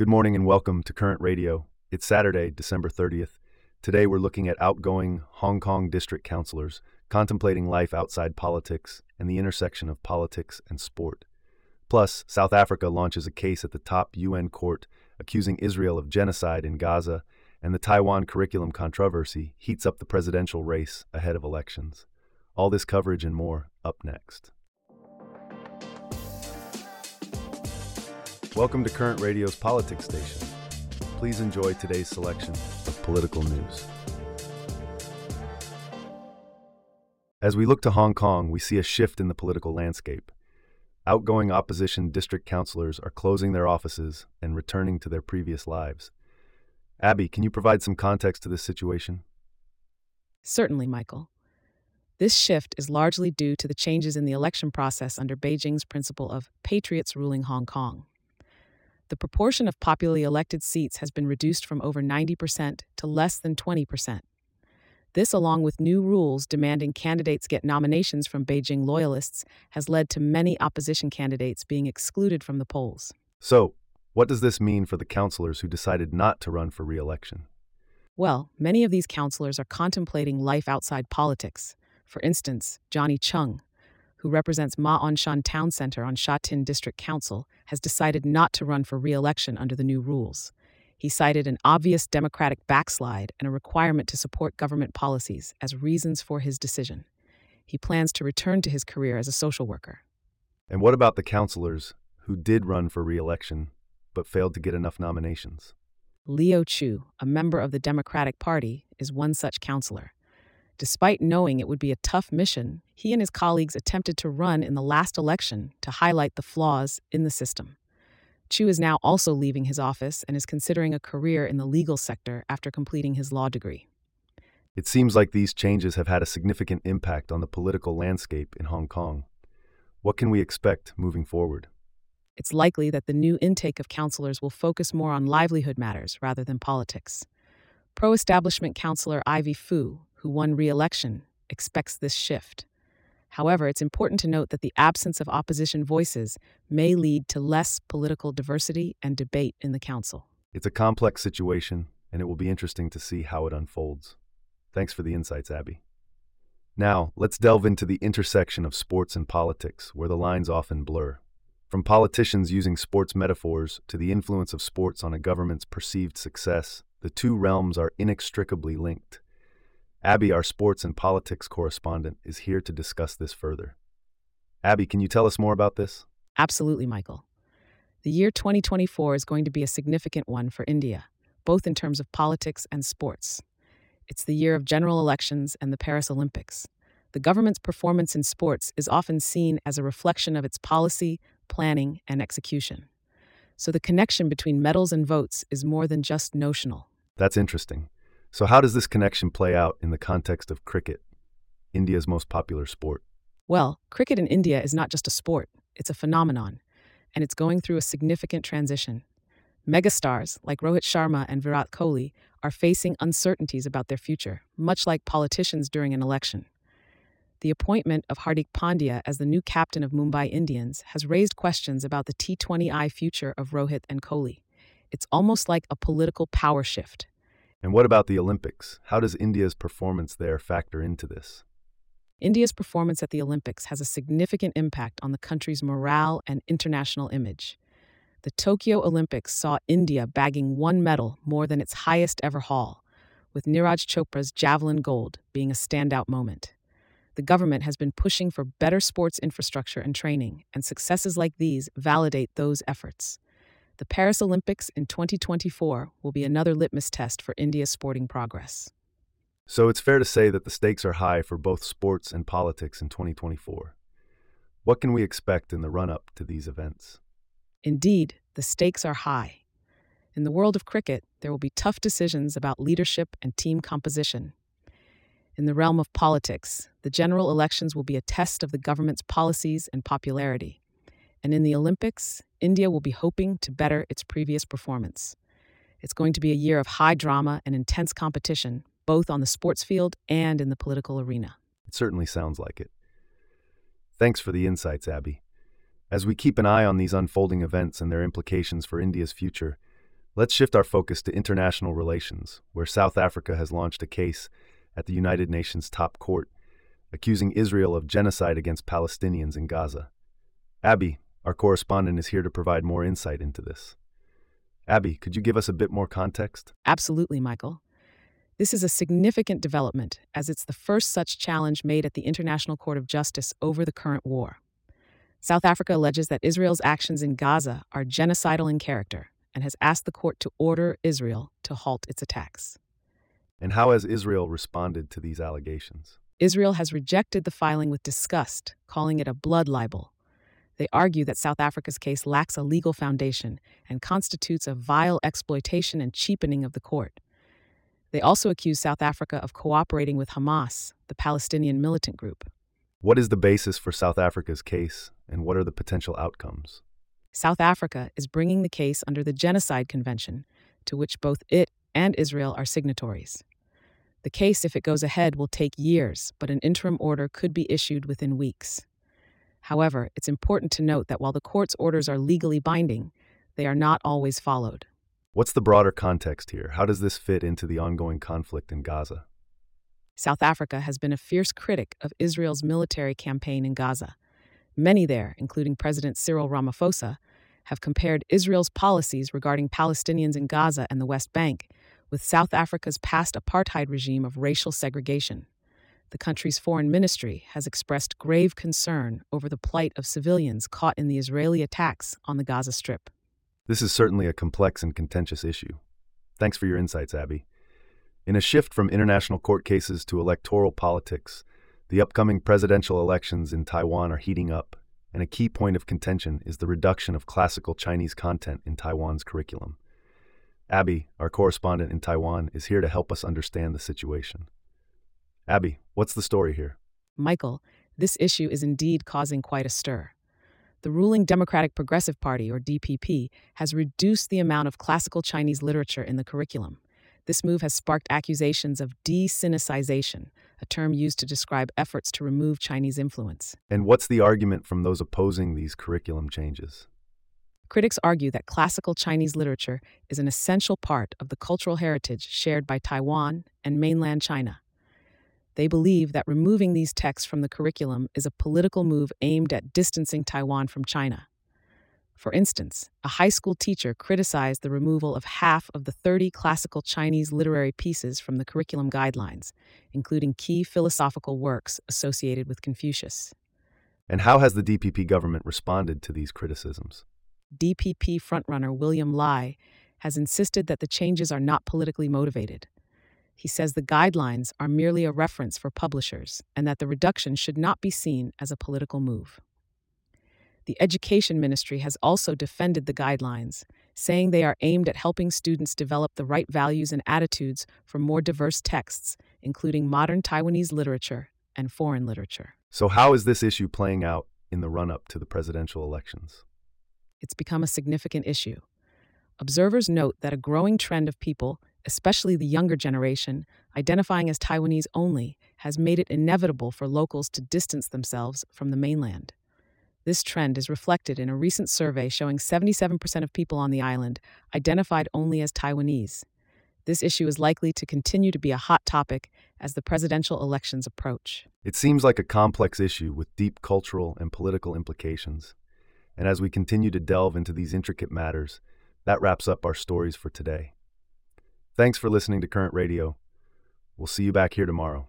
Good morning and welcome to Current Radio. It's Saturday, December 30th. Today we're looking at outgoing Hong Kong district councilors contemplating life outside politics and the intersection of politics and sport. Plus, South Africa launches a case at the top UN court accusing Israel of genocide in Gaza, and the Taiwan curriculum controversy heats up the presidential race ahead of elections. All this coverage and more up next. Welcome to Current Radio's Politics Station. Please enjoy today's selection of political news. As we look to Hong Kong, we see a shift in the political landscape. Outgoing opposition district councillors are closing their offices and returning to their previous lives. Abby, can you provide some context to this situation? Certainly, Michael. This shift is largely due to the changes in the election process under Beijing's principle of patriots ruling Hong Kong the proportion of popularly elected seats has been reduced from over 90% to less than 20%. This, along with new rules demanding candidates get nominations from Beijing loyalists, has led to many opposition candidates being excluded from the polls. So, what does this mean for the councillors who decided not to run for re election? Well, many of these councillors are contemplating life outside politics. For instance, Johnny Chung, who represents Ma On Shan Town Center on Sha Tin District Council, has decided not to run for re election under the new rules. He cited an obvious democratic backslide and a requirement to support government policies as reasons for his decision. He plans to return to his career as a social worker. And what about the councillors who did run for re election but failed to get enough nominations? Leo Chu, a member of the Democratic Party, is one such councillor. Despite knowing it would be a tough mission, he and his colleagues attempted to run in the last election to highlight the flaws in the system. Chu is now also leaving his office and is considering a career in the legal sector after completing his law degree. It seems like these changes have had a significant impact on the political landscape in Hong Kong. What can we expect moving forward? It's likely that the new intake of councillors will focus more on livelihood matters rather than politics. Pro establishment councillor Ivy Fu, who won re election, expects this shift. However, it's important to note that the absence of opposition voices may lead to less political diversity and debate in the Council. It's a complex situation, and it will be interesting to see how it unfolds. Thanks for the insights, Abby. Now, let's delve into the intersection of sports and politics, where the lines often blur. From politicians using sports metaphors to the influence of sports on a government's perceived success, the two realms are inextricably linked. Abby, our sports and politics correspondent, is here to discuss this further. Abby, can you tell us more about this? Absolutely, Michael. The year 2024 is going to be a significant one for India, both in terms of politics and sports. It's the year of general elections and the Paris Olympics. The government's performance in sports is often seen as a reflection of its policy, planning, and execution. So the connection between medals and votes is more than just notional. That's interesting. So, how does this connection play out in the context of cricket, India's most popular sport? Well, cricket in India is not just a sport, it's a phenomenon, and it's going through a significant transition. Megastars like Rohit Sharma and Virat Kohli are facing uncertainties about their future, much like politicians during an election. The appointment of Hardik Pandya as the new captain of Mumbai Indians has raised questions about the T20I future of Rohit and Kohli. It's almost like a political power shift. And what about the Olympics? How does India's performance there factor into this? India's performance at the Olympics has a significant impact on the country's morale and international image. The Tokyo Olympics saw India bagging one medal more than its highest ever haul, with Neeraj Chopra's javelin gold being a standout moment. The government has been pushing for better sports infrastructure and training, and successes like these validate those efforts. The Paris Olympics in 2024 will be another litmus test for India's sporting progress. So it's fair to say that the stakes are high for both sports and politics in 2024. What can we expect in the run up to these events? Indeed, the stakes are high. In the world of cricket, there will be tough decisions about leadership and team composition. In the realm of politics, the general elections will be a test of the government's policies and popularity. And in the Olympics, India will be hoping to better its previous performance. It's going to be a year of high drama and intense competition, both on the sports field and in the political arena. It certainly sounds like it. Thanks for the insights, Abby. As we keep an eye on these unfolding events and their implications for India's future, Let's shift our focus to international relations, where South Africa has launched a case at the United Nations top court accusing Israel of genocide against Palestinians in Gaza. Abby, our correspondent, is here to provide more insight into this. Abby, could you give us a bit more context? Absolutely, Michael. This is a significant development, as it's the first such challenge made at the International Court of Justice over the current war. South Africa alleges that Israel's actions in Gaza are genocidal in character and has asked the court to order Israel to halt its attacks. And how has Israel responded to these allegations? Israel has rejected the filing with disgust, calling it a blood libel. They argue that South Africa's case lacks a legal foundation and constitutes a vile exploitation and cheapening of the court. They also accuse South Africa of cooperating with Hamas, the Palestinian militant group. What is the basis for South Africa's case, and what are the potential outcomes? South Africa is bringing the case under the Genocide Convention, to which both it and Israel are signatories. The case, if it goes ahead, will take years, but an interim order could be issued within weeks. However, it's important to note that while the court's orders are legally binding, they are not always followed. What's the broader context here? How does this fit into the ongoing conflict in Gaza? South Africa has been a fierce critic of Israel's military campaign in Gaza. Many there, including President Cyril Ramaphosa, have compared Israel's policies regarding Palestinians in Gaza and the West Bank with South Africa's past apartheid regime of racial segregation. The country's foreign ministry has expressed grave concern over the plight of civilians caught in the Israeli attacks on the Gaza Strip. This is certainly a complex and contentious issue. Thanks for your insights, Abby. In a shift from international court cases to electoral politics, the upcoming presidential elections in Taiwan are heating up, and a key point of contention is the reduction of classical Chinese content in Taiwan's curriculum. Abby, our correspondent in Taiwan, is here to help us understand the situation. Abby, what's the story here? Michael, this issue is indeed causing quite a stir. The ruling Democratic Progressive Party, or DPP, has reduced the amount of classical Chinese literature in the curriculum. This move has sparked accusations of de-Sinicization, a term used to describe efforts to remove Chinese influence. And what's the argument from those opposing these curriculum changes? Critics argue that classical Chinese literature is an essential part of the cultural heritage shared by Taiwan and mainland China. They believe that removing these texts from the curriculum is a political move aimed at distancing Taiwan from China. For instance, a high school teacher criticized the removal of half of the 30 classical Chinese literary pieces from the curriculum guidelines, including key philosophical works associated with Confucius. And how has the DPP government responded to these criticisms? DPP frontrunner William Lai has insisted that the changes are not politically motivated. He says the guidelines are merely a reference for publishers and that the reduction should not be seen as a political move. The Education Ministry has also defended the guidelines, saying they are aimed at helping students develop the right values and attitudes for more diverse texts, including modern Taiwanese literature and foreign literature. So, how is this issue playing out in the run up to the presidential elections? it's become a significant issue. Observers note that a growing trend of people, especially the younger generation, identifying as Taiwanese only, has made it inevitable for locals to distance themselves from the mainland. This trend is reflected in a recent survey showing 77% of people on the island identified only as Taiwanese. This issue is likely to continue to be a hot topic as the presidential elections approach. It seems like a complex issue with deep cultural and political implications. And as we continue to delve into these intricate matters, that wraps up our stories for today. Thanks for listening to Current Radio. We'll see you back here tomorrow.